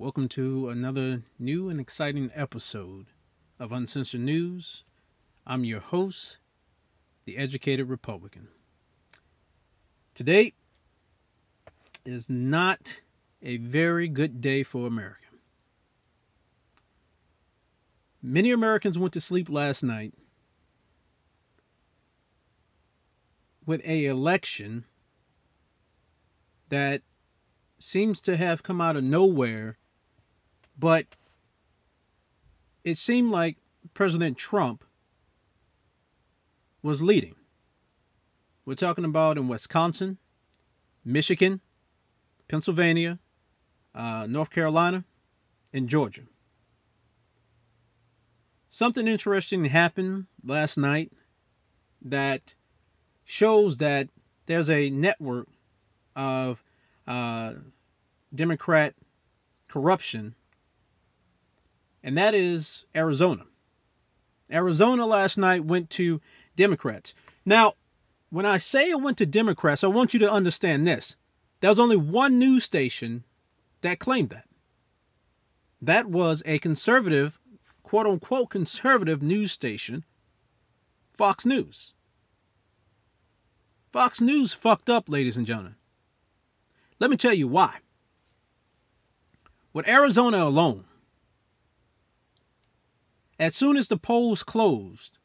Welcome to another new and exciting episode of Uncensored News. I'm your host, the Educated Republican. Today is not a very good day for America. Many Americans went to sleep last night with a election that seems to have come out of nowhere, but it seemed like President Trump was leading. We're talking about in Wisconsin, Michigan, Pennsylvania, uh, North Carolina, and Georgia. Something interesting happened last night that shows that there's a network of uh, Democrat corruption, and that is Arizona. Arizona last night went to Democrats. Now, when I say it went to Democrats, I want you to understand this. There was only one news station that claimed that. That was a conservative, quote unquote, conservative news station, Fox News. Fox News fucked up, ladies and gentlemen. Let me tell you why. With Arizona alone, as soon as the polls closed,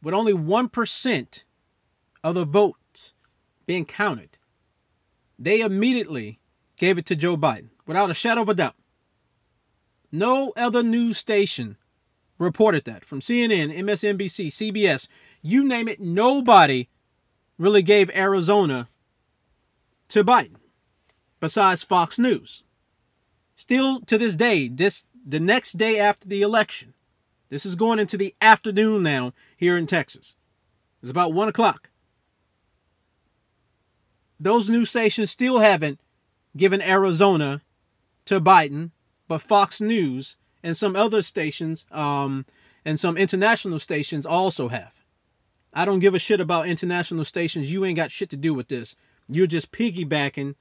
with only 1% of the votes being counted, they immediately gave it to Joe Biden without a shadow of a doubt. No other news station reported that from CNN, MSNBC, CBS, you name it, nobody really gave Arizona to Biden besides Fox News. Still to this day, this the next day after the election, this is going into the afternoon now here in Texas. It's about one o'clock. Those news stations still haven't given Arizona to Biden, but Fox News and some other stations, um, and some international stations also have. I don't give a shit about international stations. You ain't got shit to do with this. You're just piggybacking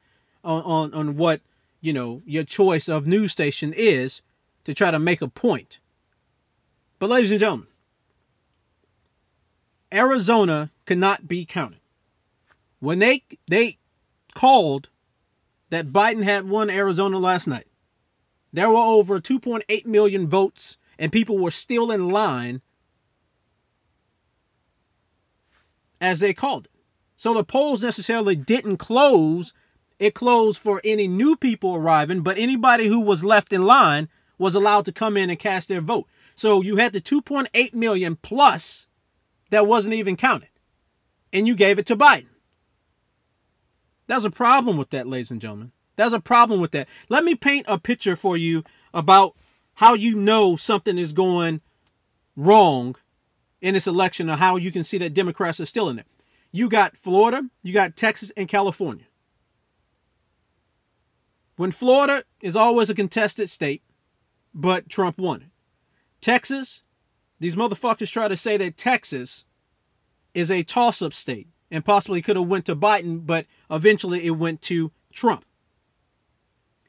on, on, on what you know your choice of news station is to try to make a point. But ladies and gentlemen, Arizona cannot be counted. When they they called that Biden had won Arizona last night, there were over 2.8 million votes, and people were still in line as they called it. So the polls necessarily didn't close it closed for any new people arriving, but anybody who was left in line was allowed to come in and cast their vote. So you had the 2.8 million plus that wasn't even counted, and you gave it to Biden. There's a problem with that, ladies and gentlemen. There's a problem with that. Let me paint a picture for you about how you know something is going wrong in this election or how you can see that Democrats are still in it. You got Florida, you got Texas, and California. When Florida is always a contested state, but Trump won it. Texas, these motherfuckers try to say that Texas is a toss-up state and possibly could have went to Biden, but eventually it went to Trump.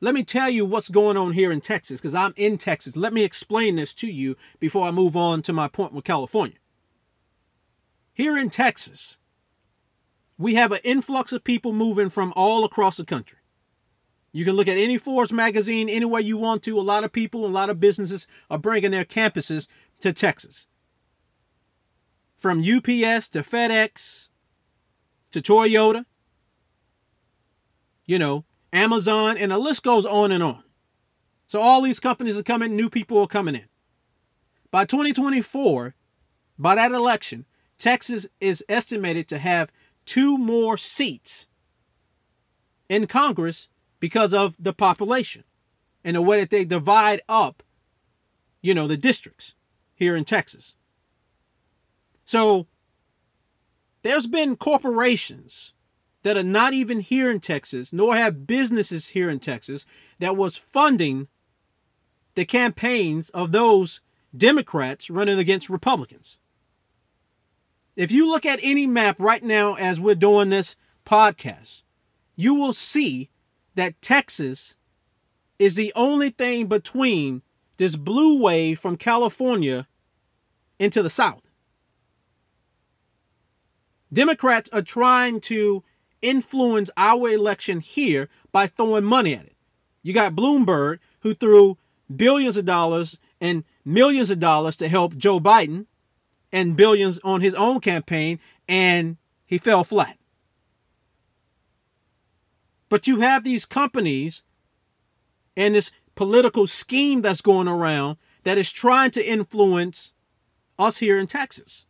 Let me tell you what's going on here in Texas because I'm in Texas. Let me explain this to you before I move on to my point with California. Here in Texas, we have an influx of people moving from all across the country. You can look at any Forbes magazine any way you want to. A lot of people, a lot of businesses are bringing their campuses to Texas. From UPS to FedEx to Toyota, you know, Amazon, and the list goes on and on. So all these companies are coming, new people are coming in. By 2024, by that election, Texas is estimated to have two more seats in Congress because of the population and the way that they divide up, you know, the districts here in Texas. So there's been corporations that are not even here in Texas, nor have businesses here in Texas that was funding the campaigns of those Democrats running against Republicans. If you look at any map right now as we're doing this podcast, you will see that Texas is the only thing between this blue wave from California into the South. Democrats are trying to influence our election here by throwing money at it. You got Bloomberg, who threw billions of dollars and millions of dollars to help Joe Biden and billions on his own campaign, and he fell flat. But you have these companies and this political scheme that's going around that is trying to influence us here in Texas.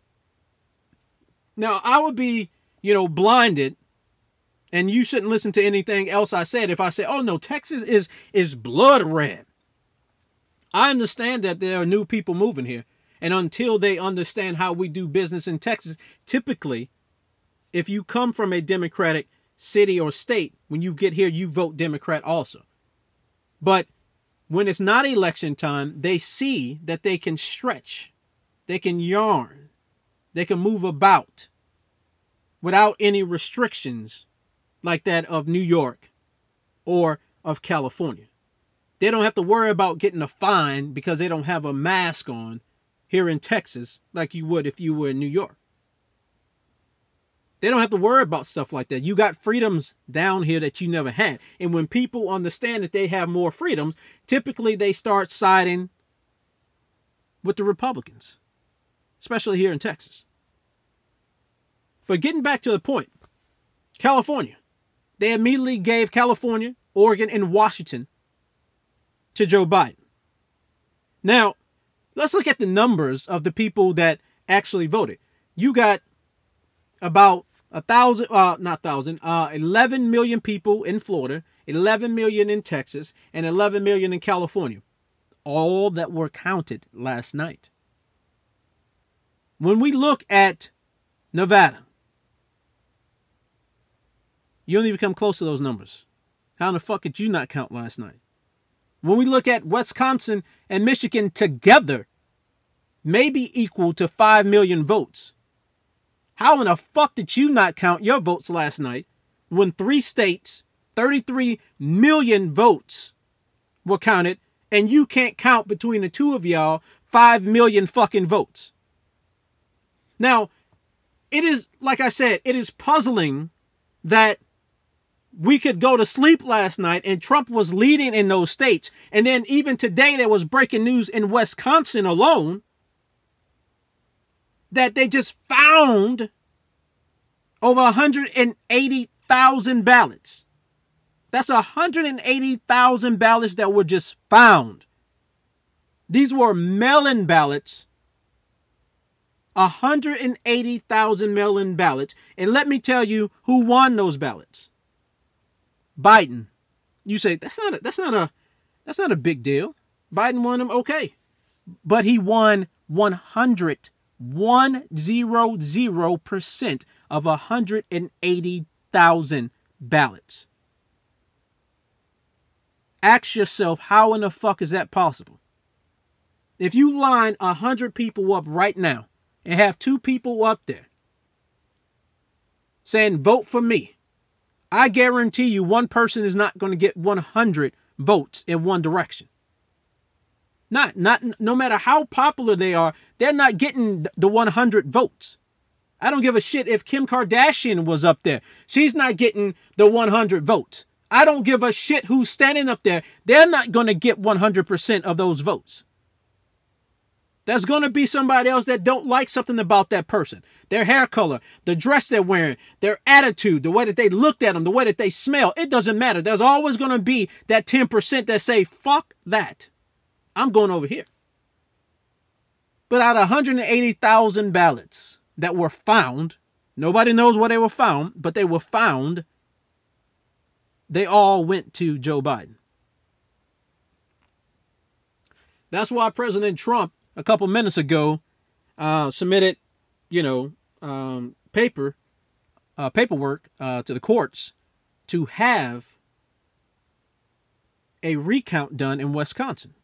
Now, I would be, you know, blinded and you shouldn't listen to anything else I said if I say, "Oh no, Texas is is blood red." I understand that there are new people moving here, and until they understand how we do business in Texas, typically if you come from a Democratic city or state, when you get here you vote Democrat also. But when it's not election time, they see that they can stretch, they can yarn, they can move about without any restrictions like that of New York or of California. They don't have to worry about getting a fine because they don't have a mask on here in Texas like you would if you were in New York. They don't have to worry about stuff like that. You got freedoms down here that you never had. And when people understand that they have more freedoms, typically they start siding with the Republicans, especially here in Texas. But getting back to the point, California. They immediately gave California, Oregon, and Washington to Joe Biden. Now, let's look at the numbers of the people that actually voted. You got about a thousand, uh, not thousand, uh, 11 million people in Florida, 11 million in Texas, and 11 million in California. All that were counted last night. When we look at Nevada, you don't even come close to those numbers. How in the fuck did you not count last night? When we look at Wisconsin and Michigan together, maybe equal to 5 million votes. How in the fuck did you not count your votes last night when three states, 33 million votes were counted, and you can't count between the two of y'all 5 million fucking votes? Now, it is, like I said, it is puzzling that we could go to sleep last night and Trump was leading in those states. And then even today, there was breaking news in Wisconsin alone that they just found over 180,000 ballots. That's 180,000 ballots that were just found. These were mail-in ballots. 180,000 mail-in ballots. And let me tell you who won those ballots. Biden. You say that's not a, that's not a that's not a big deal. Biden won them okay. But he won 100 100% of 180,000 ballots. Ask yourself, how in the fuck is that possible? If you line 100 people up right now and have two people up there saying, vote for me, I guarantee you one person is not going to get 100 votes in one direction. Not, not, no matter how popular they are, they're not getting the 100 votes. I don't give a shit if Kim Kardashian was up there. She's not getting the 100 votes. I don't give a shit who's standing up there. They're not going to get 100% of those votes. There's going to be somebody else that don't like something about that person. Their hair color, the dress they're wearing, their attitude, the way that they looked at them, the way that they smell. It doesn't matter. There's always going to be that 10% that say, fuck that. I'm going over here. But out of 180,000 ballots that were found, nobody knows where they were found, but they were found, they all went to Joe Biden. That's why President Trump, a couple minutes ago, uh, submitted, you know, um, paper, uh, paperwork uh, to the courts to have a recount done in Wisconsin.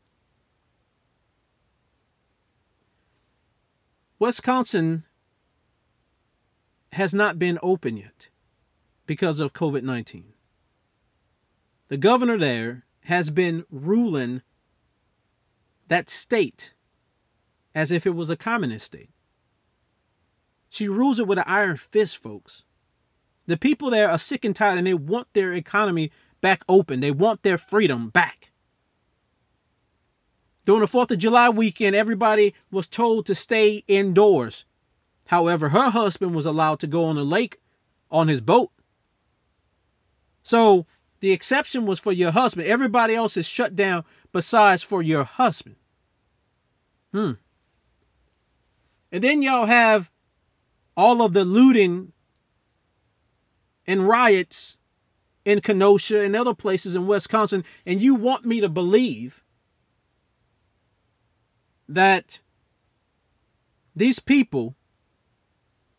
Wisconsin has not been open yet because of COVID 19. The governor there has been ruling that state as if it was a communist state. She rules it with an iron fist, folks. The people there are sick and tired and they want their economy back open. They want their freedom back. During the 4th of July weekend, everybody was told to stay indoors. However, her husband was allowed to go on the lake on his boat. So the exception was for your husband. Everybody else is shut down besides for your husband. Hmm. And then y'all have all of the looting and riots in Kenosha and other places in Wisconsin, and you want me to believe that these people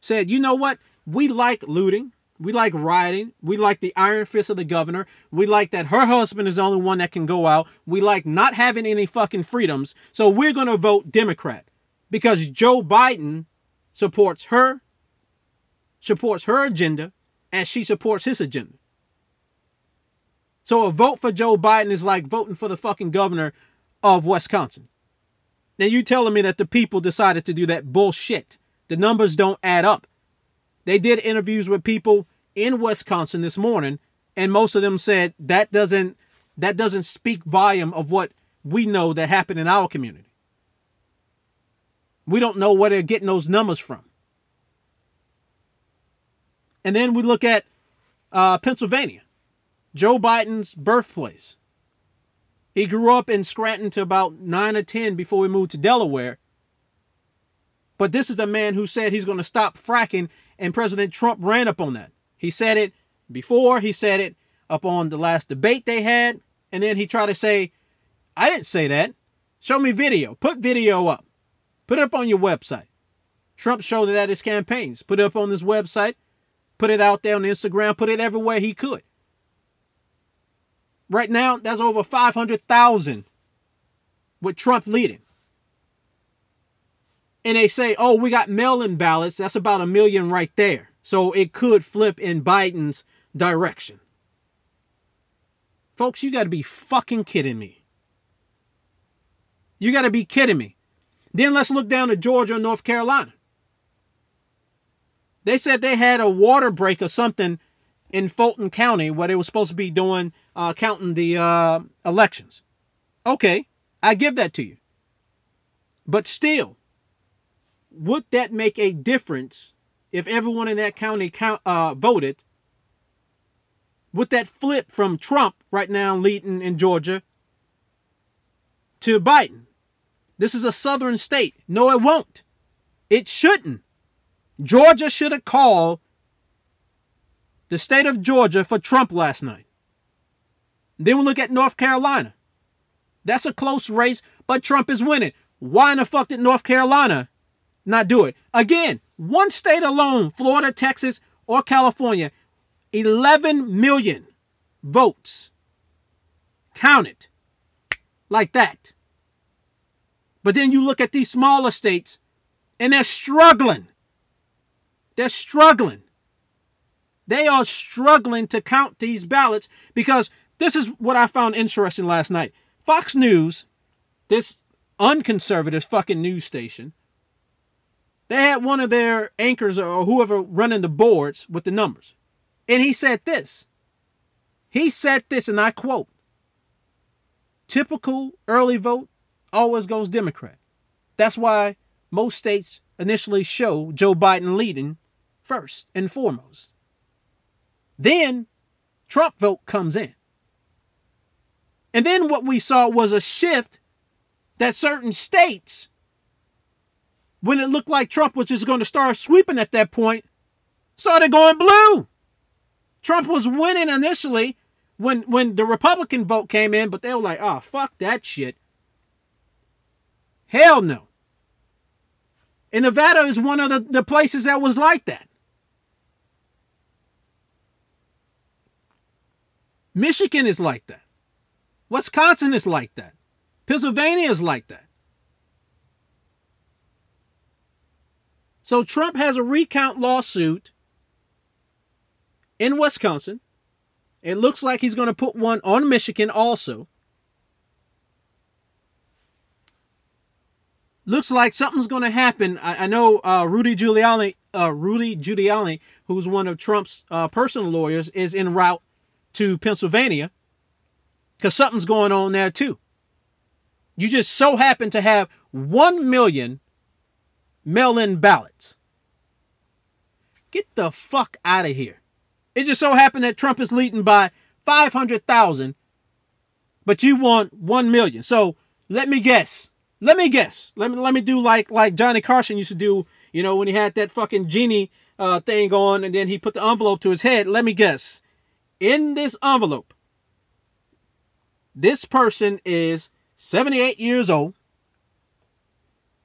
said, you know what? We like looting. We like rioting. We like the iron fist of the governor. We like that her husband is the only one that can go out. We like not having any fucking freedoms. So we're going to vote Democrat because Joe Biden supports her, supports her agenda, and she supports his agenda. So a vote for Joe Biden is like voting for the fucking governor of Wisconsin. Now you telling me that the people decided to do that bullshit. The numbers don't add up. They did interviews with people in Wisconsin this morning, and most of them said that doesn't that doesn't speak volume of what we know that happened in our community. We don't know where they're getting those numbers from. And then we look at uh, Pennsylvania, Joe Biden's birthplace. He grew up in Scranton to about 9 or 10 before we moved to Delaware. But this is the man who said he's going to stop fracking, and President Trump ran up on that. He said it before, he said it up on the last debate they had, and then he tried to say, I didn't say that. Show me video. Put video up. Put it up on your website. Trump showed it at his campaigns. Put it up on his website. Put it out there on Instagram. Put it everywhere he could. Right now, that's over 500,000 with Trump leading. And they say, oh, we got mail in ballots. That's about a million right there. So it could flip in Biden's direction. Folks, you got to be fucking kidding me. You got to be kidding me. Then let's look down to Georgia and North Carolina. They said they had a water break or something in Fulton County where they were supposed to be doing uh, counting the uh, elections. Okay, I give that to you. But still, would that make a difference if everyone in that county count, uh, voted? Would that flip from Trump right now leading in Georgia to Biden? This is a southern state. No, it won't. It shouldn't. Georgia should have called the state of Georgia for Trump last night. Then we look at North Carolina. That's a close race, but Trump is winning. Why in the fuck did North Carolina not do it? Again, one state alone, Florida, Texas, or California, 11 million votes counted like that. But then you look at these smaller states and they're struggling. They're struggling. They are struggling to count these ballots because this is what I found interesting last night. Fox News, this unconservative fucking news station, they had one of their anchors or whoever running the boards with the numbers. And he said this. He said this, and I quote Typical early vote always goes Democrat. That's why most states initially show Joe Biden leading first and foremost. Then Trump vote comes in. And then what we saw was a shift that certain states, when it looked like Trump was just going to start sweeping at that point, started going blue. Trump was winning initially when when the Republican vote came in, but they were like, oh fuck that shit. Hell no. And Nevada is one of the, the places that was like that. Michigan is like that. Wisconsin is like that. Pennsylvania is like that. So Trump has a recount lawsuit in Wisconsin. It looks like he's going to put one on Michigan also. Looks like something's going to happen. I, I know uh, Rudy Giuliani, uh, Rudy Giuliani, who's one of Trump's uh, personal lawyers, is en route to Pennsylvania because something's going on there too. You just so happen to have one million mail-in ballots. Get the fuck out of here. It just so happened that Trump is leading by 500,000, but you want 1 million. So let me guess. Let me guess. Let me let me do like like Johnny Carson used to do, you know, when he had that fucking genie uh, thing on and then he put the envelope to his head. Let me guess. In this envelope, this person is 78 years old.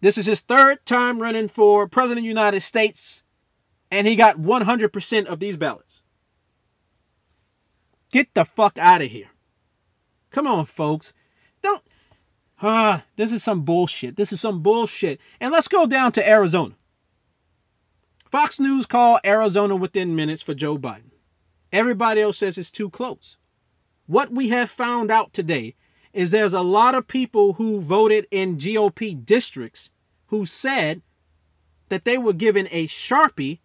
This is his third time running for president of the United States, and he got 100% of these ballots. Get the fuck out of here. Come on, folks. Don't Ah, this is some bullshit. This is some bullshit. And let's go down to Arizona. Fox News called Arizona within minutes for Joe Biden. Everybody else says it's too close. What we have found out today is there's a lot of people who voted in GOP districts who said that they were given a Sharpie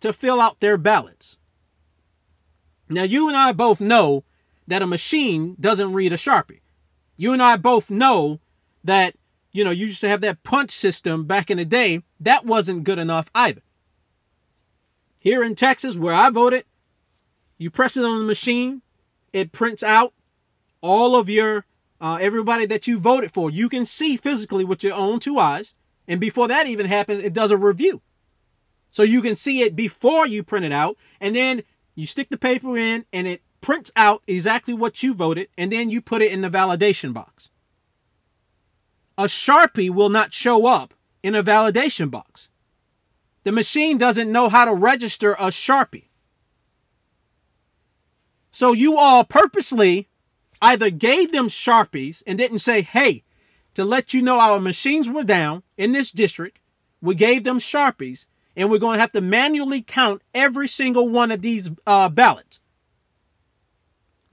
to fill out their ballots. Now, you and I both know that a machine doesn't read a Sharpie you and I both know that, you know, you used to have that punch system back in the day. That wasn't good enough either. Here in Texas, where I voted, you press it on the machine, it prints out all of your, uh, everybody that you voted for. You can see physically with your own two eyes. And before that even happens, it does a review. So you can see it before you print it out. And then you stick the paper in and it prints out exactly what you voted, and then you put it in the validation box. A Sharpie will not show up in a validation box. The machine doesn't know how to register a Sharpie. So you all purposely either gave them Sharpies and didn't say, hey, to let you know our machines were down in this district, we gave them Sharpies, and we're going to have to manually count every single one of these uh, ballots.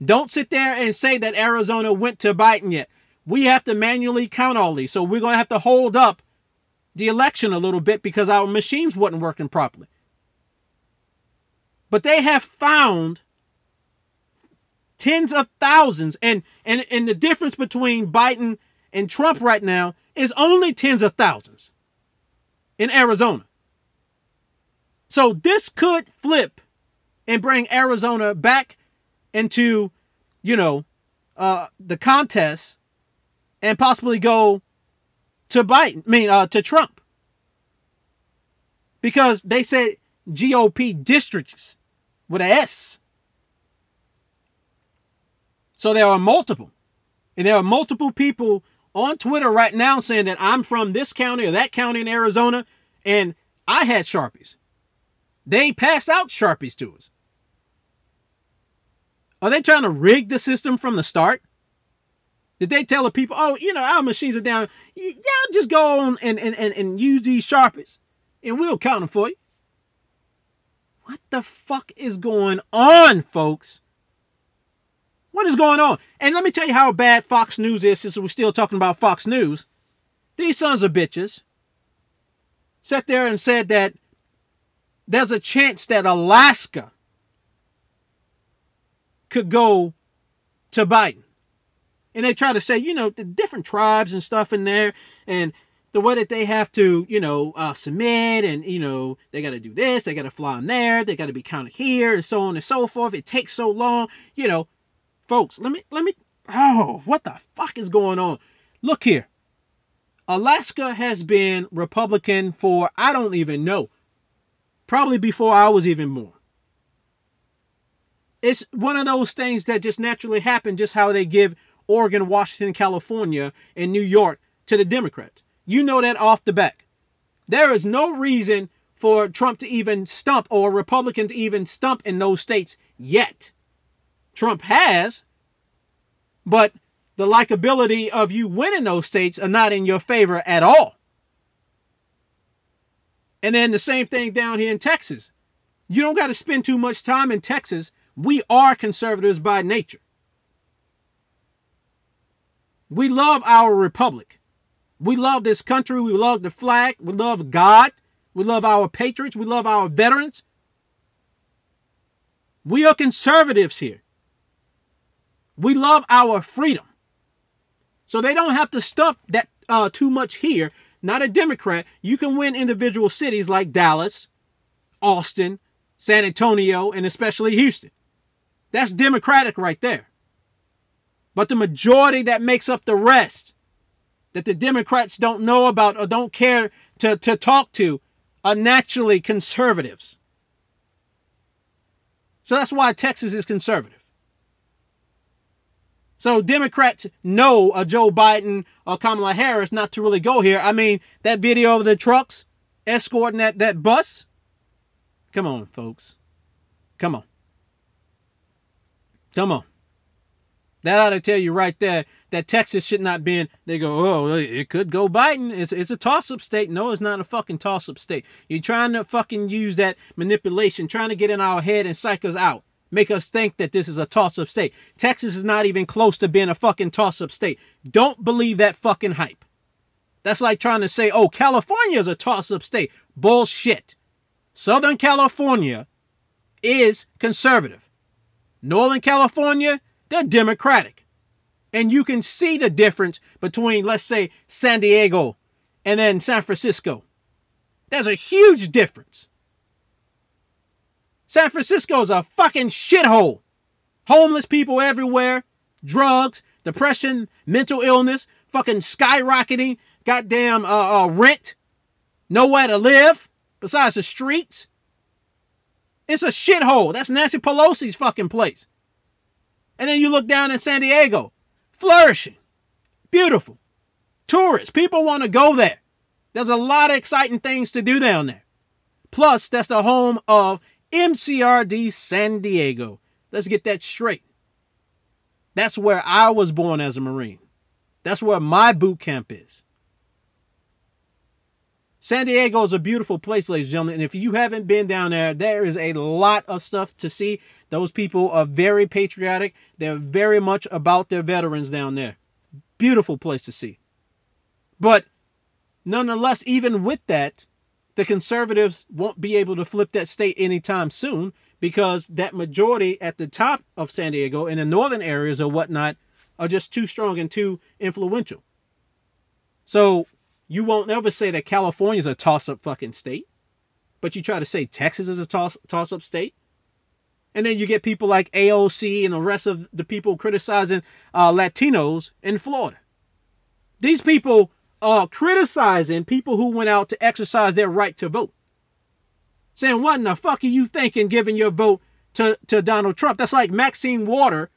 Don't sit there and say that Arizona went to Biden yet. We have to manually count all these. So we're going to have to hold up the election a little bit because our machines wasn't working properly. But they have found tens of thousands and and and the difference between Biden and Trump right now is only tens of thousands in Arizona. So this could flip and bring Arizona back into, you know, uh, the contest and possibly go to Biden, I mean, uh, to Trump. Because they said GOP districts with an S. So there are multiple. And there are multiple people on Twitter right now saying that I'm from this county or that county in Arizona and I had Sharpies. They passed out Sharpies to us. Are they trying to rig the system from the start? Did they tell the people, oh, you know, our machines are down. Y'all just go on and, and, and, and use these Sharpies and we'll count them for you. What the fuck is going on, folks? What is going on? And let me tell you how bad Fox News is since we're still talking about Fox News. These sons of bitches sat there and said that there's a chance that Alaska could go to Biden. And they try to say, you know, the different tribes and stuff in there, and the way that they have to, you know, uh, submit, and you know, they got to do this, they got to fly in there, they got to be counted here, and so on and so forth. It takes so long, you know, folks. Let me, let me. Oh, what the fuck is going on? Look here. Alaska has been Republican for I don't even know. Probably before I was even born it's one of those things that just naturally happen, just how they give Oregon, Washington, California, and New York to the Democrats. You know that off the back. There is no reason for Trump to even stump or a Republican to even stump in those states yet. Trump has, but the likability of you winning those states are not in your favor at all. And then the same thing down here in Texas. You don't got to spend too much time in Texas we are conservatives by nature. We love our republic. We love this country. We love the flag. We love God. We love our patriots. We love our veterans. We are conservatives here. We love our freedom. So they don't have to stuff that uh, too much here. Not a Democrat. You can win individual cities like Dallas, Austin, San Antonio, and especially Houston. That's Democratic right there. But the majority that makes up the rest, that the Democrats don't know about or don't care to, to talk to, are naturally conservatives. So that's why Texas is conservative. So Democrats know Joe Biden or Kamala Harris not to really go here. I mean, that video of the trucks escorting that, that bus. Come on, folks. Come on. Come on. That ought to tell you right there that Texas should not be in. They go, oh, it could go Biden. It's, it's a toss up state. No, it's not a fucking toss up state. You're trying to fucking use that manipulation, trying to get in our head and psych us out. Make us think that this is a toss up state. Texas is not even close to being a fucking toss up state. Don't believe that fucking hype. That's like trying to say, oh, California is a toss up state. Bullshit. Southern California is conservative. Northern California they're Democratic. And you can see the difference between, let's say, San Diego and then San Francisco. There's a huge difference. San Francisco is a fucking shithole. Homeless people everywhere, drugs, depression, mental illness, fucking skyrocketing, goddamn uh, uh, rent, nowhere to live besides the streets. It's a shithole. That's Nancy Pelosi's fucking place. And then you look down in San Diego, flourishing, beautiful. Tourists, people want to go there. There's a lot of exciting things to do down there. Plus, that's the home of MCRD San Diego. Let's get that straight. That's where I was born as a Marine. That's where my boot camp is. San Diego is a beautiful place, ladies and gentlemen. And if you haven't been down there, there is a lot of stuff to see. Those people are very patriotic. They're very much about their veterans down there. Beautiful place to see. But nonetheless, even with that, the conservatives won't be able to flip that state anytime soon because that majority at the top of San Diego in the northern areas or whatnot are just too strong and too influential. So you won't ever say that California's a toss up fucking state, but you try to say Texas is a toss toss up state. And then you get people like AOC and the rest of the people criticizing uh, Latinos in Florida. These people are criticizing people who went out to exercise their right to vote. Saying, what in the fuck are you thinking giving your vote to, to Donald Trump? That's like Maxine Water,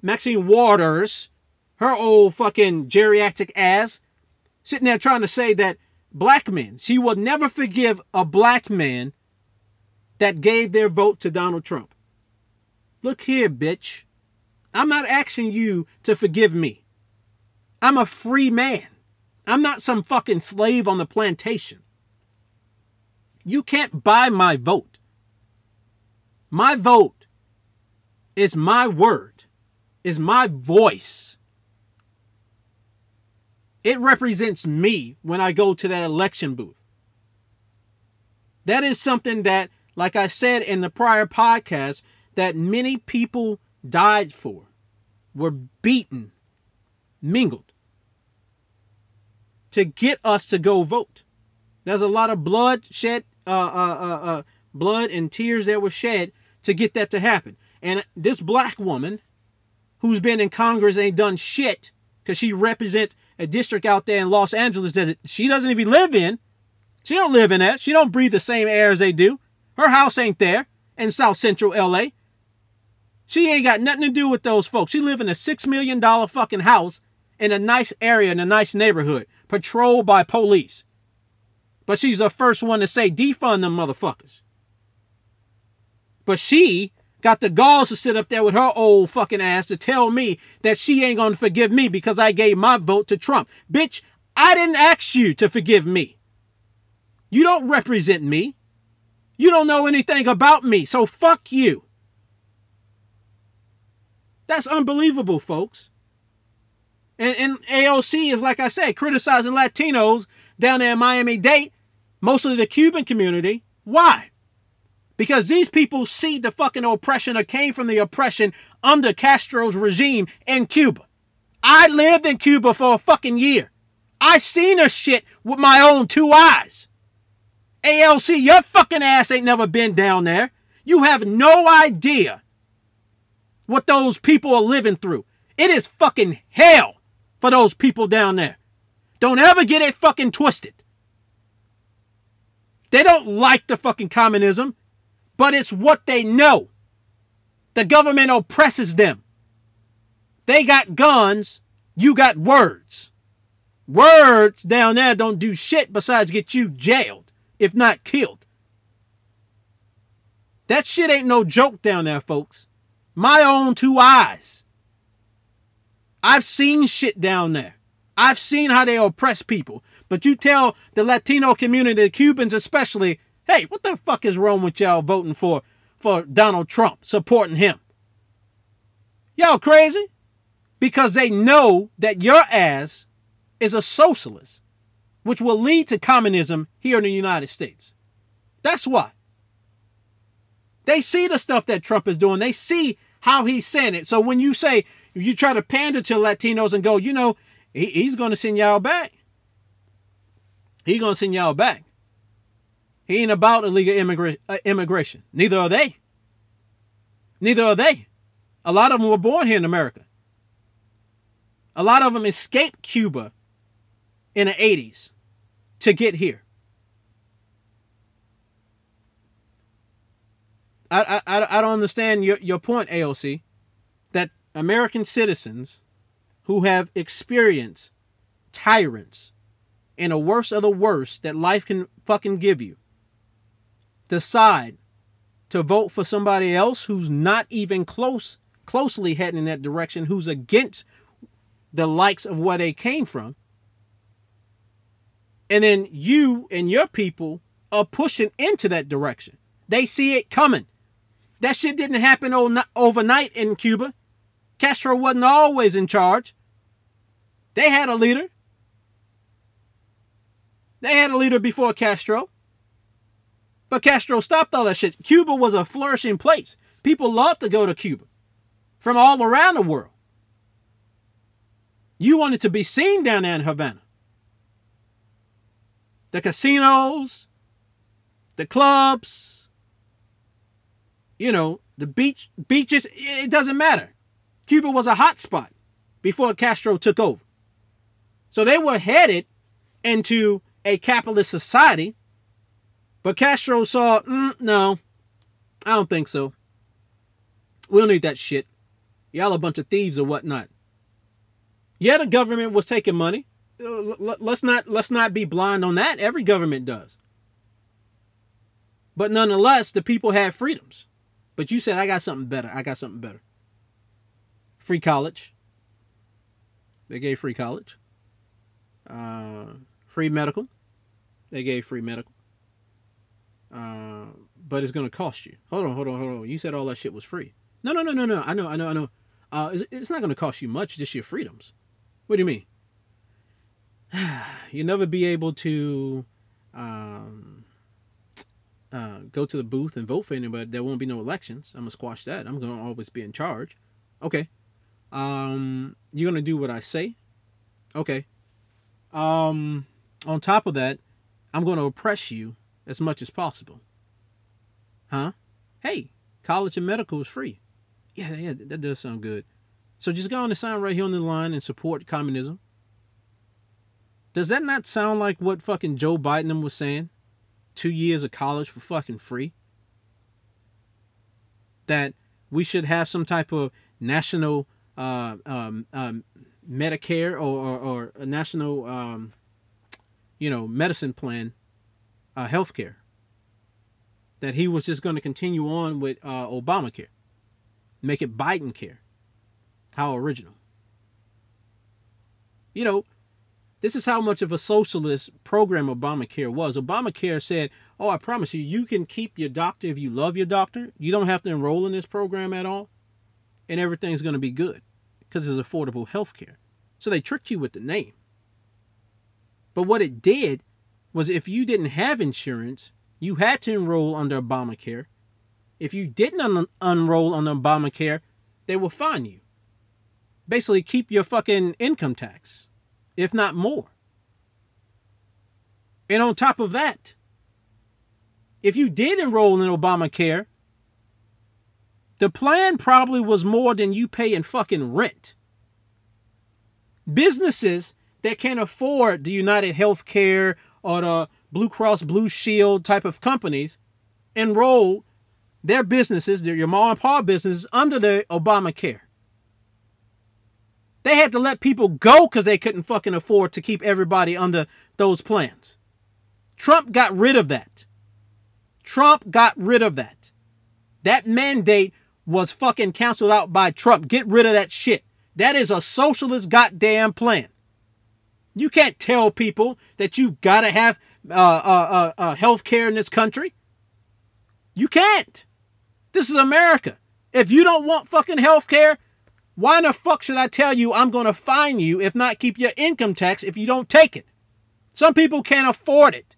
Maxine Waters, her old fucking geriatric ass sitting there trying to say that black men, she will never forgive a black man that gave their vote to Donald Trump. Look here, bitch. I'm not asking you to forgive me. I'm a free man. I'm not some fucking slave on the plantation. You can't buy my vote. My vote is my word, is my voice. It represents me when I go to that election booth. That is something that, like I said in the prior podcast, that many people died for, were beaten, mingled to get us to go vote. There's a lot of blood shed, uh, uh, uh, uh blood and tears that were shed to get that to happen. And this black woman, who's been in Congress ain't done shit, because she represents a district out there in Los Angeles that she doesn't even live in. She don't live in that. She don't breathe the same air as they do. Her house ain't there in South Central LA. She ain't got nothing to do with those folks. She live in a six million dollar fucking house in a nice area in a nice neighborhood, patrolled by police. But she's the first one to say defund them motherfuckers. But she got the galls to sit up there with her old fucking ass to tell me that she ain't gonna forgive me because I gave my vote to Trump. Bitch, I didn't ask you to forgive me. You don't represent me. You don't know anything about me, so fuck you. That's unbelievable, folks. And, and AOC is, like I said, criticizing Latinos down there in Miami Dade, mostly the Cuban community. Why? Because these people see the fucking oppression or came from the oppression under Castro's regime in Cuba. I lived in Cuba for a fucking year. I seen her shit with my own two eyes. AOC, your fucking ass ain't never been down there. You have no idea what those people are living through. It is fucking hell for those people down there. Don't ever get it fucking twisted. They don't like the fucking communism, but it's what they know. The government oppresses them. They got guns, you got words. Words down there don't do shit besides get you jailed, if not killed. That shit ain't no joke down there, folks. My own two eyes. I've seen shit down there. I've seen how they oppress people. But you tell the Latino community, the Cubans especially, hey, what the fuck is wrong with y'all voting for for Donald Trump, supporting him? Y'all crazy? Because they know that your ass is a socialist, which will lead to communism here in the United States. That's why. They see the stuff that Trump is doing. They see how he's saying it. So when you say you try to pander to Latinos and go, you know, he, he's going to send y'all back. He's going to send y'all back. He ain't about illegal immigra- uh, immigration. Neither are they. Neither are they. A lot of them were born here in America. A lot of them escaped Cuba in the 80s to get here. I, I, I don't understand your, your point, AOC, that American citizens who have experienced tyrants and the worst of the worst that life can fucking give you decide to vote for somebody else who's not even close closely heading in that direction, who's against the likes of where they came from. And then you and your people are pushing into that direction. They see it coming. That shit didn't happen overnight in Cuba. Castro wasn't always in charge. They had a leader. They had a leader before Castro. But Castro stopped all that shit. Cuba was a flourishing place. People loved to go to Cuba from all around the world. You wanted to be seen down there in Havana. The casinos, the clubs, you know, the beach beaches, it doesn't matter. Cuba was a hot spot before Castro took over. So they were headed into a capitalist society, but Castro saw, mm, no, I don't think so. We don't need that shit. Y'all a bunch of thieves or whatnot. Yeah, the government was taking money. Uh, let's not let's not be blind on that. Every government does. But nonetheless, the people had freedoms. But you said, I got something better. I got something better. Free college. They gave free college. Uh, free medical. They gave free medical. But it's to cost you. Hold on, hold on, hold on. You said all that shit was free. No, no, no, no, no. I know, I know, I know. Uh, it's, it's not to cost you much, just your freedoms. What do you mean? You'll never be able to um, uh, go to the booth and vote for anybody. There won't be no elections. I'm gonna squash that. I'm gonna always be in charge. Okay. Um, you're gonna do what I say. Okay. Um, on top of that, I'm gonna oppress you as much as possible. Huh? Hey, college and medical is free. Yeah, yeah, that does sound good. So just go on the sign right here on the line and support communism. Does that not sound like what fucking Joe Biden was saying? two years of college for fucking free? That we should have some type of national uh, um, um, Medicare or, or, or, a national, um, you know, medicine plan, uh, health care. That he was just going to continue on with uh, Obamacare, make it Biden care. How original. You know, this is how much of a socialist program Obamacare was. Obamacare said, Oh, I promise you, you can keep your doctor if you love your doctor. You don't have to enroll in this program at all, and everything's going to be good because it's affordable health care. So they tricked you with the name. But what it did was if you didn't have insurance, you had to enroll under Obamacare. If you didn't un- unroll under Obamacare, they will fine you. Basically, keep your fucking income tax, if not more. And on top of that, if you did enroll in Obamacare, the plan probably was more than you pay in fucking rent. Businesses that can't afford the United Healthcare or the Blue Cross Blue Shield type of companies enroll their businesses, their your mom and pop businesses, under the Obamacare. They had to let people go because they couldn't fucking afford to keep everybody under those plans. Trump got rid of that. Trump got rid of that. That mandate was fucking canceled out by Trump. Get rid of that shit. That is a socialist goddamn plan. You can't tell people that you gotta have uh, uh, uh, uh health care in this country. You can't. This is America. If you don't want fucking health care, why the fuck should I tell you I'm gonna fine you if not keep your income tax if you don't take it? Some people can't afford it.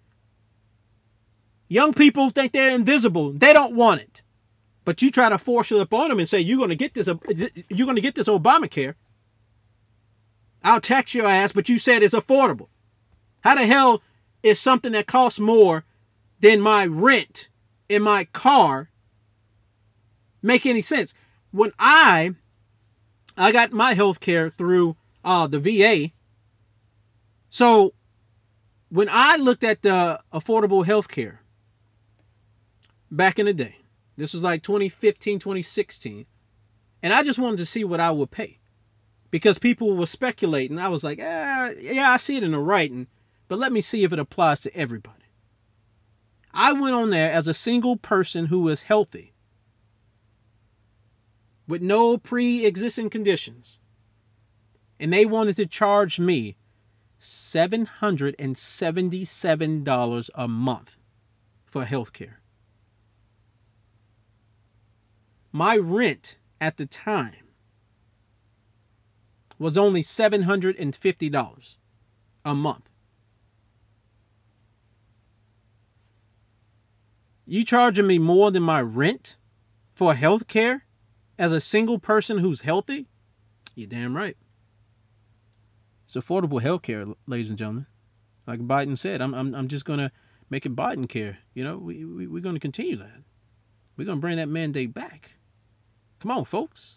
Young people think they're invisible. They don't want it. But you try to force it upon them and say you're gonna get this you're gonna get this Obamacare. I'll tax your ass, but you said it's affordable. How the hell is something that costs more than my rent in my car make any sense? When I I got my health care through uh, the VA. So when I looked at the affordable health care back in the day, this was like 2015, 2016, and I just wanted to see what I would pay because people were speculating. I was like, eh, yeah, I see it in the writing, but let me see if it applies to everybody. I went on there as a single person who was healthy with no pre existing conditions. And they wanted to charge me $777 a month for health care. My rent at the time was only $750 a month. You charging me more than my rent for health care as a single person who's healthy? You're damn right. It's affordable health care, ladies and gentlemen. Like Biden said, I'm, I'm, I'm just going to make it Biden care. You know, we, we, we're going to continue that. We're going to bring that mandate back. Come on, folks.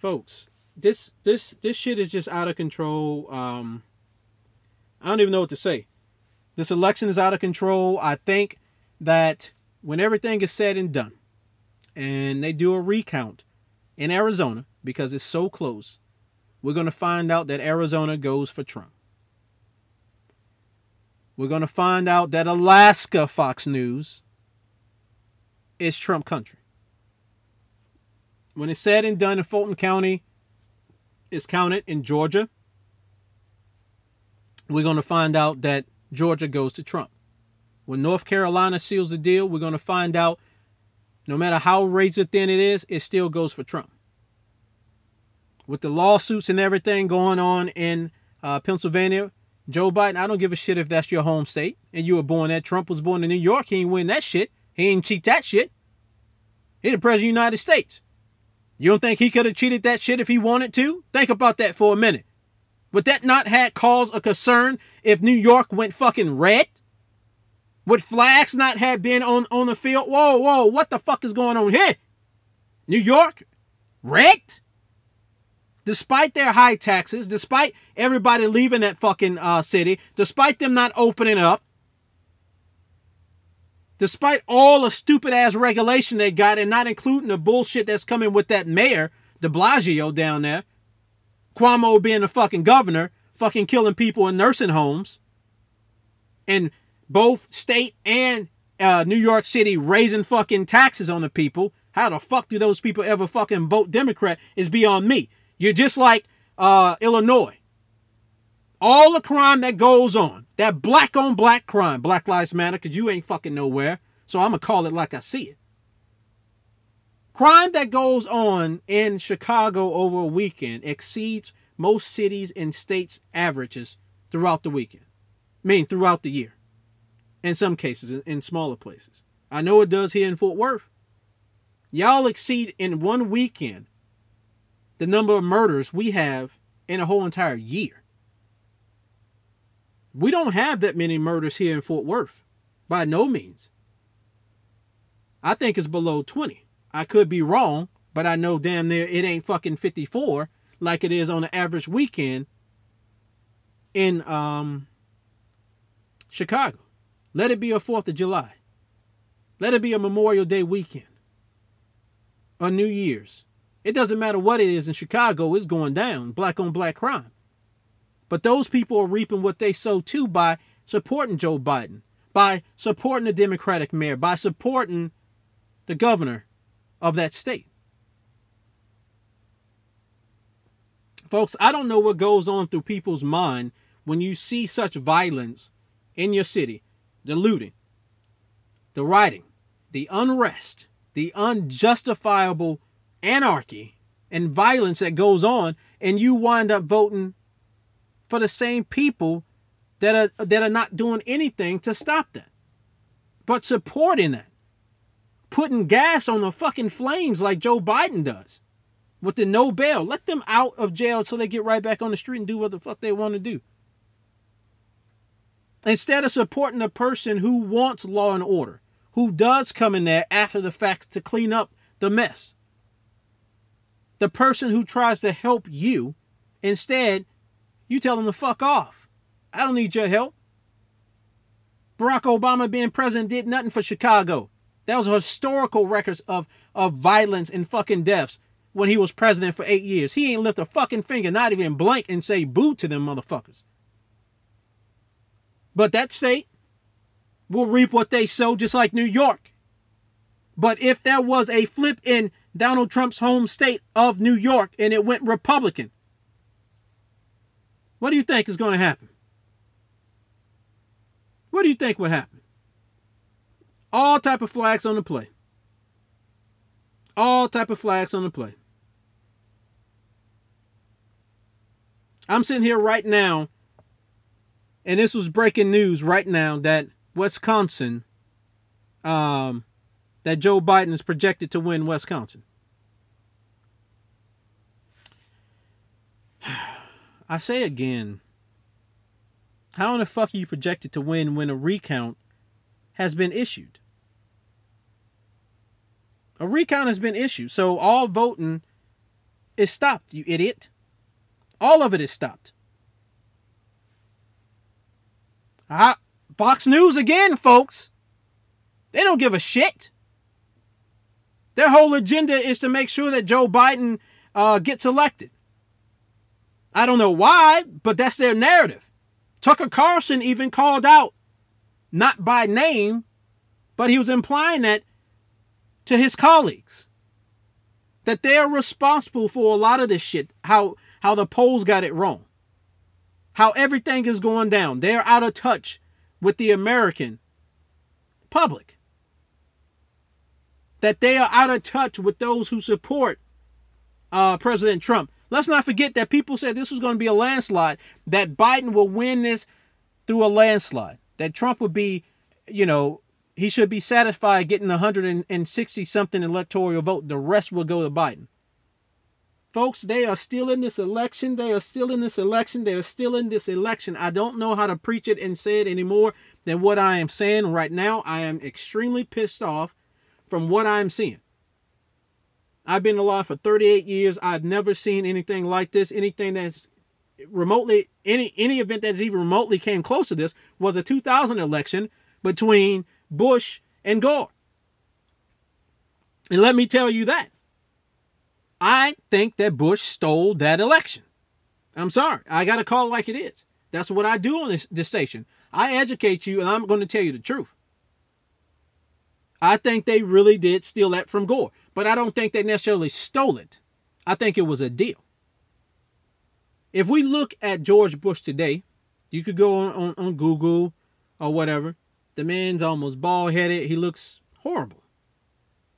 Folks, this this this shit is just out of control. Um, I don't even know what to say. This election is out of control. I think that when everything is said and done, and they do a recount in Arizona because it's so close, we're going to find out that Arizona goes for Trump. We're going to find out that Alaska, Fox News, is Trump country. When it's said and done in Fulton County, is counted in Georgia, we're going to find out that Georgia goes to Trump. When North Carolina seals the deal, we're going to find out no matter how razor thin it is, it still goes for Trump. With the lawsuits and everything going on in uh, Pennsylvania, Joe Biden, I don't give a shit if that's your home state and you were born there. Trump was born in New York. He ain't win that shit. He ain't cheat that shit. He the president of the United States. You don't think he could have cheated that shit if he wanted to? Think about that for a minute. Would that not have caused a concern if New York went fucking red? Would flags not have been on, on the field? Whoa, whoa, what the fuck is going on here? New York? Red? Despite their high taxes, despite everybody leaving that fucking uh, city, despite them not opening up, despite all the stupid ass regulation they got and not including the bullshit that's coming with that mayor, de Blasio down there, Cuomo being the fucking governor, fucking killing people in nursing homes, and both state and uh, New York City raising fucking taxes on the people. How the fuck do those people ever fucking vote Democrat is beyond me. You're just like uh, Illinois. All the crime that goes on, that black on black crime, Black Lives Matter, because you ain't fucking nowhere. So I'm going to call it like I see it. Crime that goes on in Chicago over a weekend exceeds most cities and states' averages throughout the weekend. I mean, throughout the year. In some cases, in, in smaller places. I know it does here in Fort Worth. Y'all exceed in one weekend the number of murders we have in a whole entire year. We don't have that many murders here in Fort Worth. By no means. I think it's below 20. I could be wrong, but I know damn near it ain't fucking 54 like it is on an average weekend in um, Chicago. Let it be a 4th of July. Let it be a Memorial Day weekend. Or New Year's. It doesn't matter what it is in Chicago, it's going down. Black on black crime. But those people are reaping what they sow too by supporting Joe Biden, by supporting the Democratic mayor, by supporting the governor of that state. Folks, I don't know what goes on through people's mind when you see such violence in your city, the looting, the rioting, the unrest, the unjustifiable anarchy and violence that goes on, and you wind up voting for the same people that are that are not doing anything to stop that, but supporting that, putting gas on the fucking flames like Joe Biden does with the no bail. Let them out of jail so they get right back on the street and do what the fuck they want to do. Instead of supporting the person who wants law and order, who does come in there after the fact to clean up the mess. The person who tries to help you, instead, you tell them to fuck off. I don't need your help. Barack Obama being president did nothing for Chicago. That was historical records of, of violence and fucking deaths when he was president for eight years. He ain't lift a fucking finger, not even blink and say boo to them motherfuckers. But that state will reap what they sow, just like New York. But if there was a flip in Donald Trump's home state of New York and it went Republican, what do you think is going to happen? What do you think would happen? All type of flags on the play. All type of flags on the play. I'm sitting here right now, and this was breaking news right now that Wisconsin, um, that Joe Biden is projected to win Wisconsin. I say again, how in the fuck are you projected to win when a recount has been issued? A recount has been issued, so all voting is stopped, you idiot. All of it is stopped. Ah, Fox News again, folks. They don't give a shit. Their whole agenda is to make sure that Joe Biden uh, gets elected. I don't know why, but that's their narrative. Tucker Carlson even called out, not by name, but he was implying that to his colleagues that they are responsible for a lot of this shit. How how the polls got it wrong. How everything is going down. They're out of touch with the American public. That they are out of touch with those who support uh, President Trump. Let's not forget that people said this was going to be a landslide, that Biden will win this through a landslide, that Trump would be, you know, he should be satisfied getting 160 something electoral vote. The rest will go to Biden. Folks, they are still in this election. They are still in this election. They are still in this election. I don't know how to preach it and say it anymore than what I am saying right now. I am extremely pissed off from what I'm seeing. I've been alive for 38 years. I've never seen anything like this. Anything that's remotely any any event that's even remotely came close to this was a 2000 election between Bush and Gore. And let me tell you that. I think that Bush stole that election. I'm sorry. I got to call it like it is. That's what I do on this, this station. I educate you, and I'm going to tell you the truth. I think they really did steal that from Gore, but I don't think they necessarily stole it. I think it was a deal. If we look at George Bush today, you could go on, on, on Google or whatever, the man's almost bald headed. He looks horrible.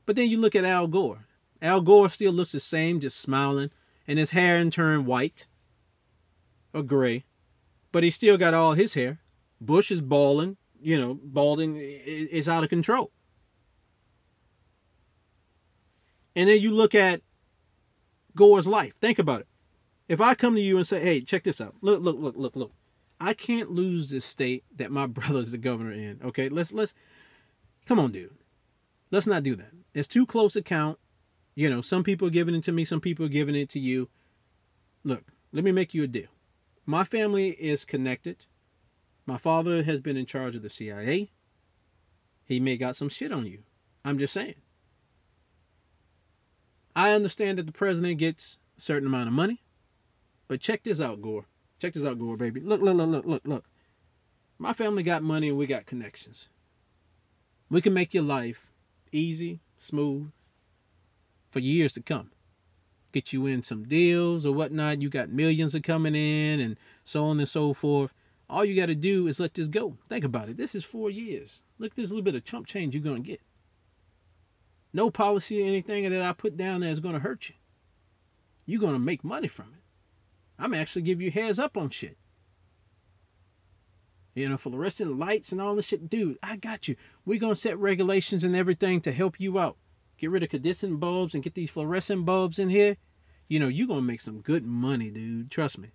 But then you look at Al Gore. Al Gore still looks the same, just smiling, and his hair in turn white or gray, but he still got all his hair. Bush is balding, you know, balding is out of control. And then you look at Gore's life. Think about it. If I come to you and say, "Hey, check this out. Look, look, look, look, look. I can't lose this state that my brother's the governor in. Okay, let's let's come on, dude. Let's not do that. It's too close to count. You know, some people are giving it to me, some people are giving it to you. Look, let me make you a deal. My family is connected. My father has been in charge of the CIA. He may got some shit on you. I'm just saying. I understand that the president gets a certain amount of money, but check this out, Gore. Check this out, Gore, baby. Look, look, look, look, look, look. My family got money and we got connections. We can make your life easy, smooth, for years to come. Get you in some deals or whatnot. You got millions of coming in and so on and so forth. All you got to do is let this go. Think about it. This is four years. Look, a little bit of chump change you're going to get. No policy or anything that I put down there is going to hurt you. You're going to make money from it. I'm actually give you heads up on shit. You know, fluorescent lights and all this shit. Dude, I got you. We're going to set regulations and everything to help you out. Get rid of condensing bulbs and get these fluorescent bulbs in here. You know, you're going to make some good money, dude. Trust me.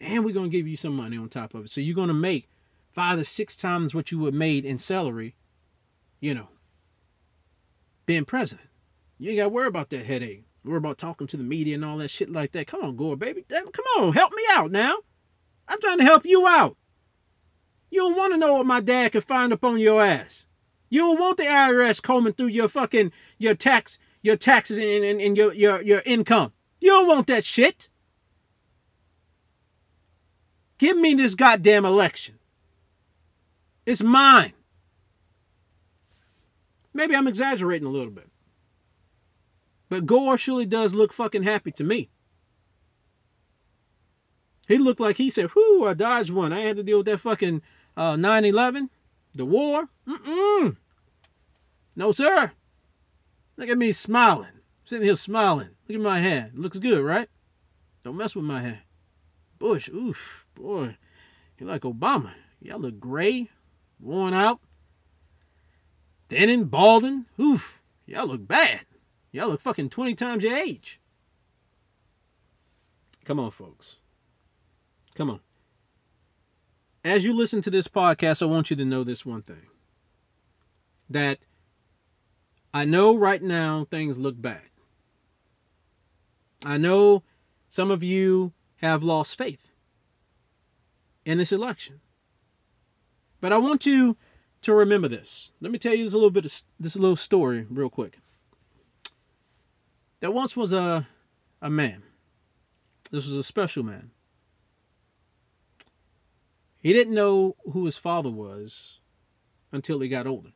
And we're going to give you some money on top of it. So you're going to make five or six times what you would made in salary, you know, being president. You ain't got to worry about that headache. Worry about talking to the media and all that shit like that. Come on, Gore, baby. Damn, come on, help me out now. I'm trying to help you out. You don't want to know what my dad can find up on your ass. You don't want the IRS combing through your fucking your tax your taxes and, and, and your, your your income. You don't want that shit. Give me this goddamn election. It's mine. Maybe I'm exaggerating a little bit. But Gore surely does look fucking happy to me. He looked like he said, whew, I dodged one. I had to deal with that fucking uh, 9-11, the war. Mm-mm. No, sir. Look at me smiling. sitting here smiling. Look at my hair. It looks good, right? Don't mess with my hair. Bush, oof, boy. You're like Obama. Y'all look gray, worn out. Thinning, balding. Oof. Y'all look bad. Y'all look fucking 20 times your age. Come on, folks. Come on. As you listen to this podcast, I want you to know this one thing. That I know right now things look bad. I know some of you have lost faith in this election. But I want you to remember this. Let me tell you this little bit of this little story real quick. There once was a a man. This was a special man. He didn't know who his father was until he got older.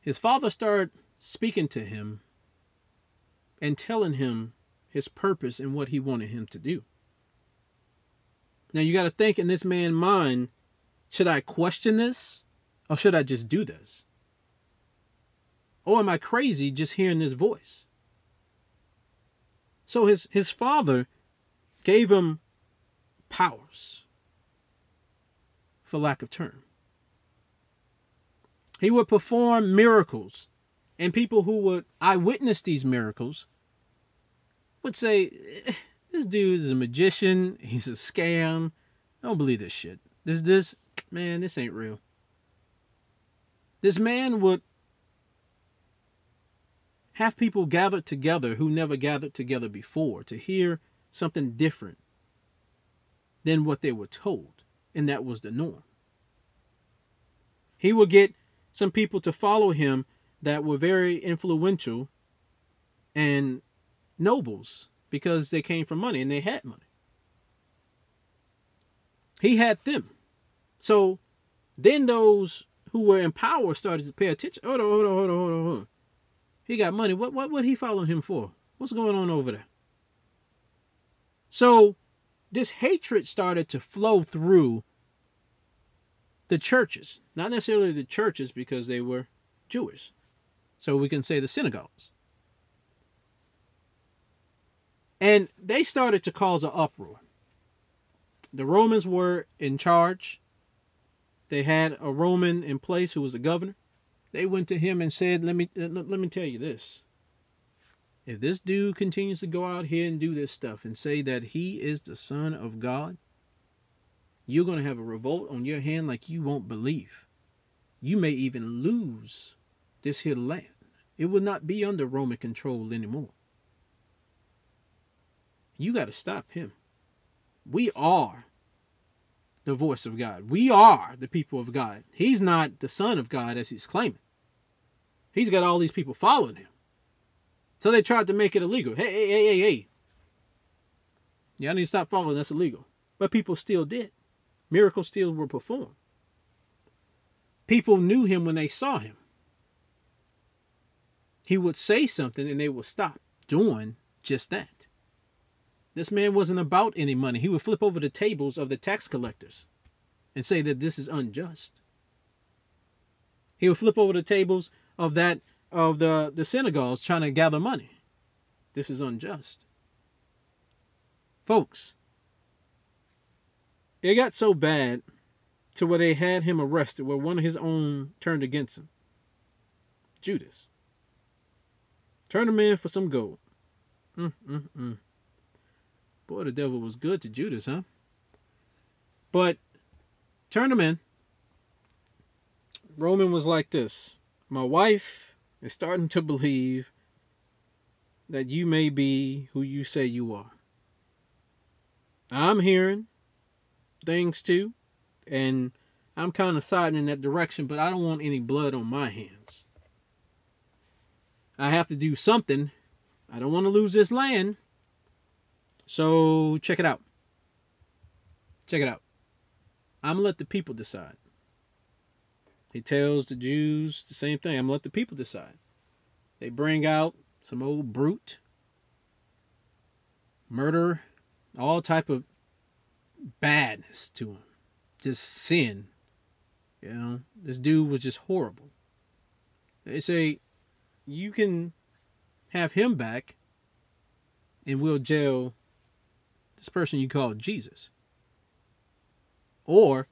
His father started speaking to him and telling him his purpose and what he wanted him to do. Now you got to think in this man's mind, should I question this or should I just do this? Or am I crazy just hearing this voice? So his, his father gave him powers, for lack of term. He would perform miracles, and people who would eyewitness these miracles would say, eh, "This dude is a magician. He's a scam. don't believe this shit. This, this, man, this ain't real." This man would have people gathered together who never gathered together before to hear something different than what they were told, and that was the norm. He would get some people to follow him that were very influential and nobles because they came from money and they had money. He had them. So then those who were in power started to pay attention. Hold on, hold on, hold on, hold on, hold on. He got money. What what what he following him for? What's going on over there? So this hatred started to flow through the churches. Not necessarily the churches because they were Jewish. So we can say the synagogues. And they started to cause an uproar. The Romans were in charge. They had a Roman in place who was a governor. They went to him and said, "Let me let me tell you this. If this dude continues to go out here and do this stuff and say that he is the son of God, you're going to have a revolt on your hand like you won't believe. You may even lose this here land. It will not be under Roman control anymore. You got to stop him. We are the voice of God. We are the people of God. He's not the son of God as he's claiming. He's got all these people following him. So they tried to make it illegal. Hey, hey, hey, hey, hey. Y'all need to stop following. That's illegal. But people still did. Miracles still were performed. People knew him when they saw him. He would say something and they would stop doing just that. This man wasn't about any money. He would flip over the tables of the tax collectors and say that this is unjust. He would flip over the tables of that of the, the synagogues trying to gather money. This is unjust. Folks, it got so bad to where they had him arrested, where one of his own turned against him. Judas. Turned him in for some gold. Mm, mm, mm. Boy, the devil was good to Judas, huh? But turned him in. Roman was like this. My wife is starting to believe that you may be who you say you are. I'm hearing things too, and I'm kind of siding in that direction, but I don't want any blood on my hands. I have to do something. I don't want to lose this land. So check it out. Check it out. I'm gonna let the people decide. He tells the Jews the same thing. I'm gonna let the people decide. They bring out some old brute, murder, all type of badness to him, just sin. You know, this dude was just horrible. They say you can have him back, and we'll jail this person you call Jesus. Or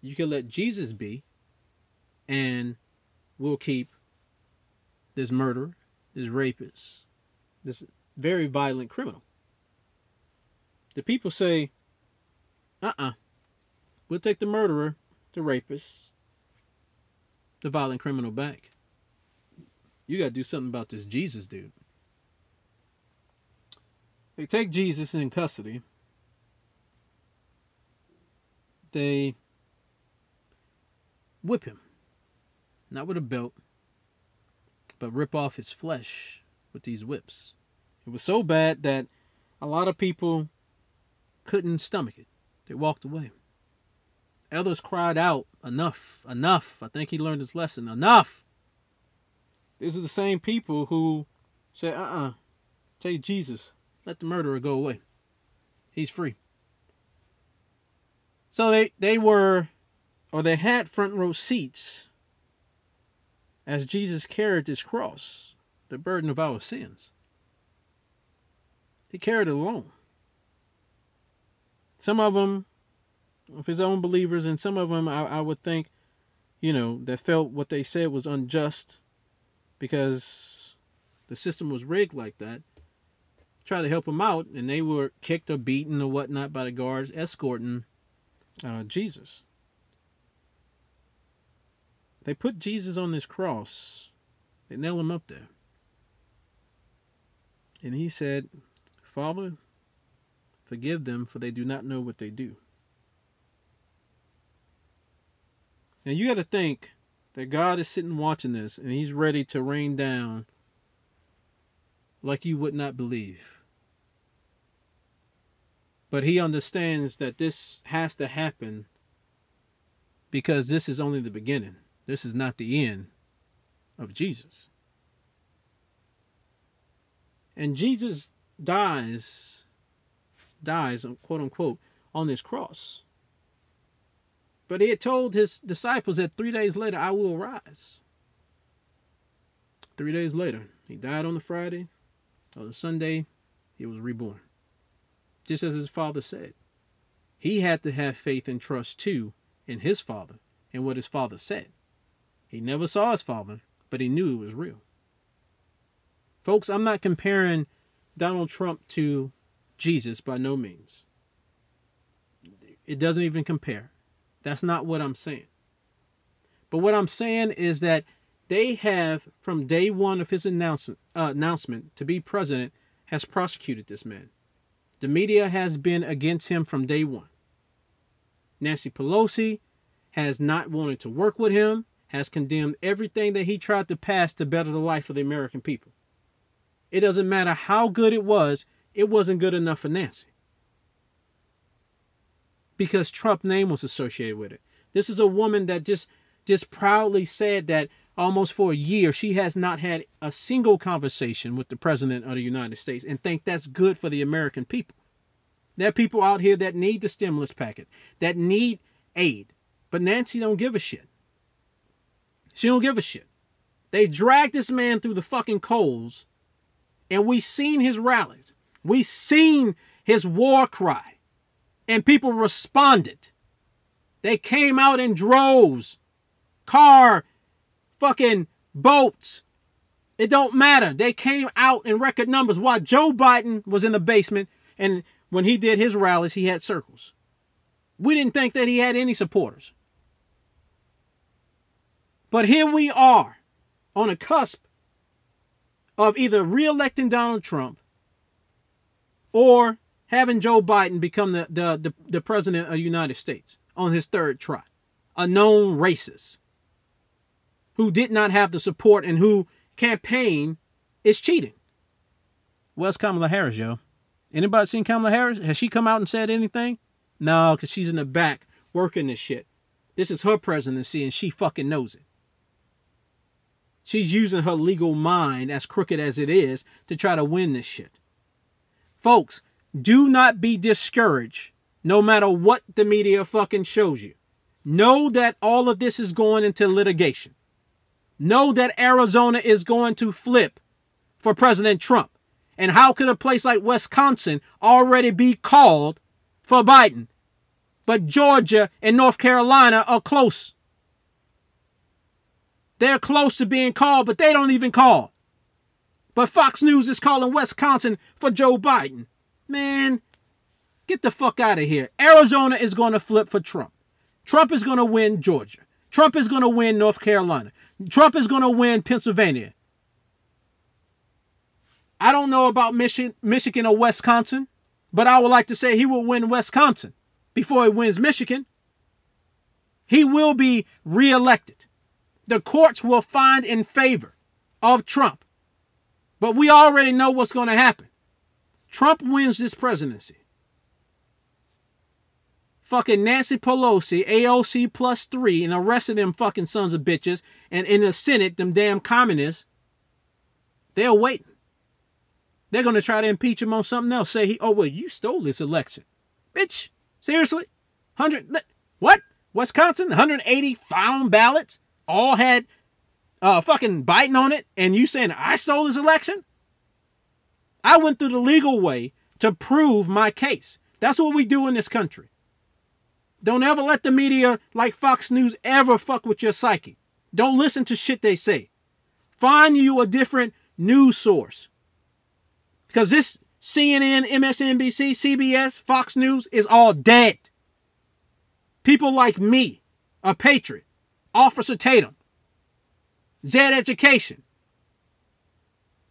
you can let Jesus be, and we'll keep this murderer, this rapist, this very violent criminal. The people say, uh uh-uh. uh, we will take the murderer, the rapist, the violent criminal back. You got to do something about this Jesus dude. They take Jesus in custody. They whip him. Not with a belt, but rip off his flesh with these whips. It was so bad that a lot of people couldn't stomach it. They walked away. Others cried out, Enough, enough. I think he learned his lesson. Enough. These are the same people who say, Uh uh-uh. uh, take Jesus. Let the murderer go away. He's free. So they, they were, or they had front row seats as Jesus carried this cross, the burden of our sins. He carried it alone. Some of them of his own believers, and some of them I, I would think, you know, that felt what they said was unjust because the system was rigged like that. Try to help them out, and they were kicked or beaten or whatnot by the guards escorting uh, Jesus. They put Jesus on this cross. They nailed him up there. And he said, Father, forgive them, for they do not know what they do. Now you got to think that God is sitting watching this and he's ready to rain down like you would not believe. But he understands that this has to happen because this is only the beginning. This is not the end of Jesus. And Jesus dies, dies, quote unquote, on this cross. But he had told his disciples that three days later, I will rise. Three days later, he died on the Friday. On the Sunday, he was reborn. Just as his father said. He had to have faith and trust too in his father and what his father said. He never saw his father, but he knew it was real. Folks, I'm not comparing Donald Trump to Jesus by no means. It doesn't even compare. That's not what I'm saying. But what I'm saying is that they have, from day one of his announcement, uh, announcement to be president, has prosecuted this man. The media has been against him from day one. Nancy Pelosi has not wanted to work with him, has condemned everything that he tried to pass to better the life of the American people. It doesn't matter how good it was, it wasn't good enough for Nancy. Because Trump's name was associated with it. This is a woman that just just proudly said that almost for a year she has not had a single conversation with the president of the United States and think that's good for the American people. There are people out here that need the stimulus packet, that need aid, but Nancy don't give a shit. She don't give a shit. They dragged this man through the fucking coals, and we seen his rallies. We seen his war cry, and people responded. They came out in droves car, fucking boats. It don't matter. They came out in record numbers while Joe Biden was in the basement and when he did his rallies, he had circles. We didn't think that he had any supporters. But here we are on a cusp of either re-electing Donald Trump or having Joe Biden become the, the, the, the president of the United States on his third try. A known racist who did not have the support and who campaign is cheating. Where's Kamala Harris, yo? Anybody seen Kamala Harris? Has she come out and said anything? No, because she's in the back working this shit. This is her presidency and she fucking knows it. She's using her legal mind, as crooked as it is, to try to win this shit. Folks, do not be discouraged no matter what the media fucking shows you. Know that all of this is going into litigation know that Arizona is going to flip for President Trump. And how could a place like Wisconsin already be called for Biden? But Georgia and North Carolina are close. They're close to being called, but they don't even call. But Fox News is calling Wisconsin for Joe Biden. Man, get the fuck out of here. Arizona is going to flip for Trump. Trump is going to win Georgia. Trump is going to win North Carolina. Trump is going to win Pennsylvania. I don't know about Michigan, Michigan or Wisconsin, but I would like to say he will win Wisconsin before he wins Michigan. He will be reelected. The courts will find in favor of Trump. But we already know what's going to happen. Trump wins this presidency fucking Nancy Pelosi, AOC plus three, and the rest of them fucking sons of bitches, and in the Senate, them damn communists, they're waiting. They're gonna try to impeach him on something else. Say he, oh well, you stole this election, bitch. Seriously, hundred what? Wisconsin, 180 found ballots, all had uh fucking Biden on it, and you saying I stole this election? I went through the legal way to prove my case. That's what we do in this country. Don't ever let the media like Fox News ever fuck with your psyche. Don't listen to shit they say. Find you a different news source. Because this CNN, MSNBC, CBS, Fox News is all dead. People like me, a patriot, Officer Tatum, Zed Education,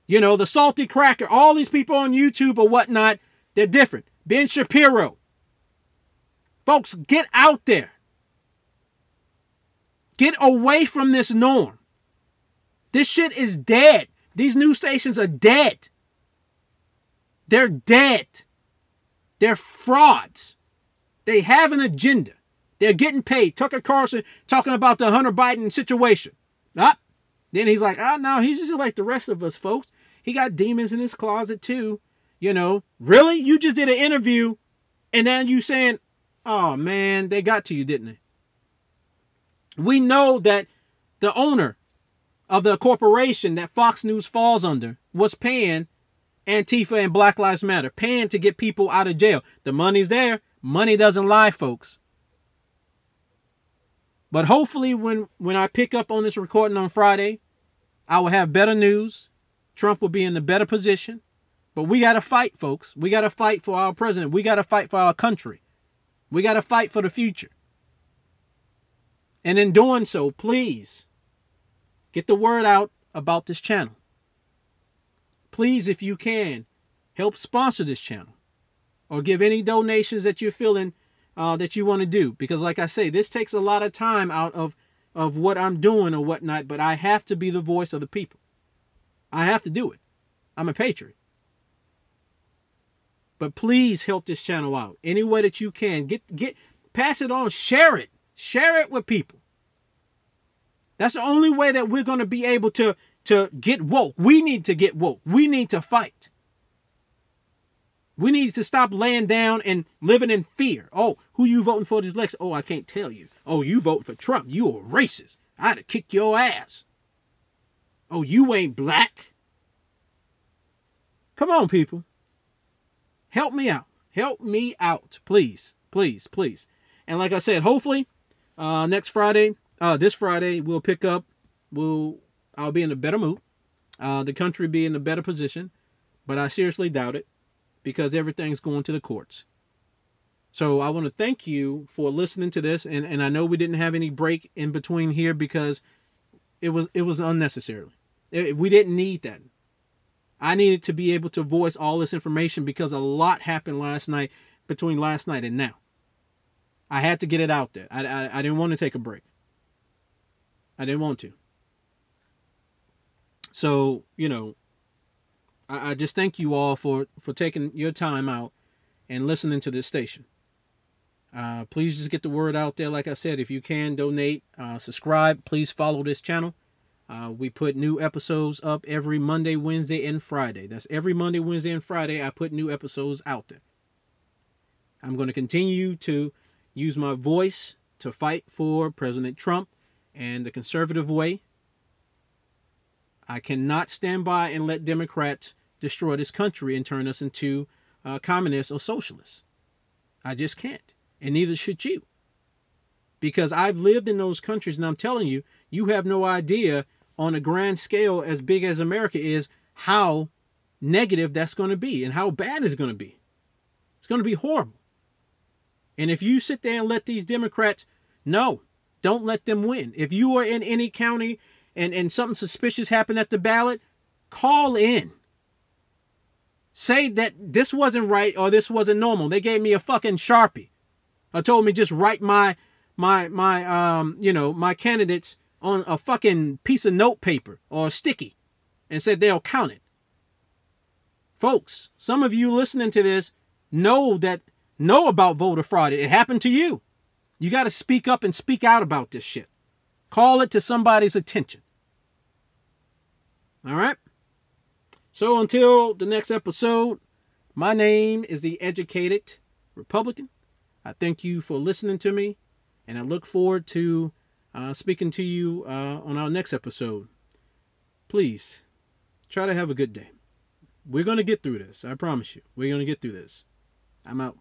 you know, the Salty Cracker, all these people on YouTube or whatnot, they're different. Ben Shapiro, Folks, get out there. Get away from this norm. This shit is dead. These news stations are dead. They're dead. They're frauds. They have an agenda. They're getting paid. Tucker Carlson talking about the Hunter Biden situation. Ah, then he's like, ah, oh, no, he's just like the rest of us, folks. He got demons in his closet too. You know, really? You just did an interview, and now you saying, Oh man, they got to you, didn't they? We know that the owner of the corporation that Fox News falls under was paying Antifa and Black Lives Matter, paying to get people out of jail. The money's there. Money doesn't lie, folks. But hopefully, when, when I pick up on this recording on Friday, I will have better news. Trump will be in a better position. But we got to fight, folks. We got to fight for our president. We got to fight for our country. We got to fight for the future. And in doing so, please get the word out about this channel. Please, if you can, help sponsor this channel or give any donations that you're feeling uh, that you want to do. Because, like I say, this takes a lot of time out of, of what I'm doing or whatnot, but I have to be the voice of the people. I have to do it. I'm a patriot. But please help this channel out any way that you can. Get get pass it on, share it, share it with people. That's the only way that we're going to be able to to get woke. We need to get woke. We need to fight. We need to stop laying down and living in fear. Oh, who you voting for this election? Oh, I can't tell you. Oh, you voting for Trump. You a racist. I'd have kicked your ass. Oh, you ain't black. Come on, people. Help me out. Help me out. Please. Please, please. And like I said, hopefully, uh, next Friday, uh, this Friday, we'll pick up. We'll I'll be in a better mood. Uh, the country be in a better position. But I seriously doubt it because everything's going to the courts. So I want to thank you for listening to this, and, and I know we didn't have any break in between here because it was it was unnecessary. It, we didn't need that. I needed to be able to voice all this information because a lot happened last night between last night and now. I had to get it out there. I, I, I didn't want to take a break. I didn't want to. So, you know, I, I just thank you all for, for taking your time out and listening to this station. Uh, please just get the word out there. Like I said, if you can donate, uh, subscribe. Please follow this channel. Uh, we put new episodes up every Monday, Wednesday, and Friday. That's every Monday, Wednesday, and Friday. I put new episodes out there. I'm going to continue to use my voice to fight for President Trump and the conservative way. I cannot stand by and let Democrats destroy this country and turn us into uh, communists or socialists. I just can't. And neither should you. Because I've lived in those countries and I'm telling you, you have no idea on a grand scale as big as America is how negative that's going to be and how bad it's going to be. It's going to be horrible. And if you sit there and let these Democrats, no, don't let them win. If you are in any county and, and something suspicious happened at the ballot, call in say that this wasn't right or this wasn't normal. They gave me a fucking sharpie. I told me just write my my my um you know my candidates on a fucking piece of note paper or sticky and said they'll count it. Folks, some of you listening to this know that know about voter fraud. It happened to you. You got to speak up and speak out about this shit. Call it to somebody's attention. All right? So until the next episode, my name is the Educated Republican. I thank you for listening to me, and I look forward to uh, speaking to you uh, on our next episode. Please try to have a good day. We're going to get through this. I promise you. We're going to get through this. I'm out.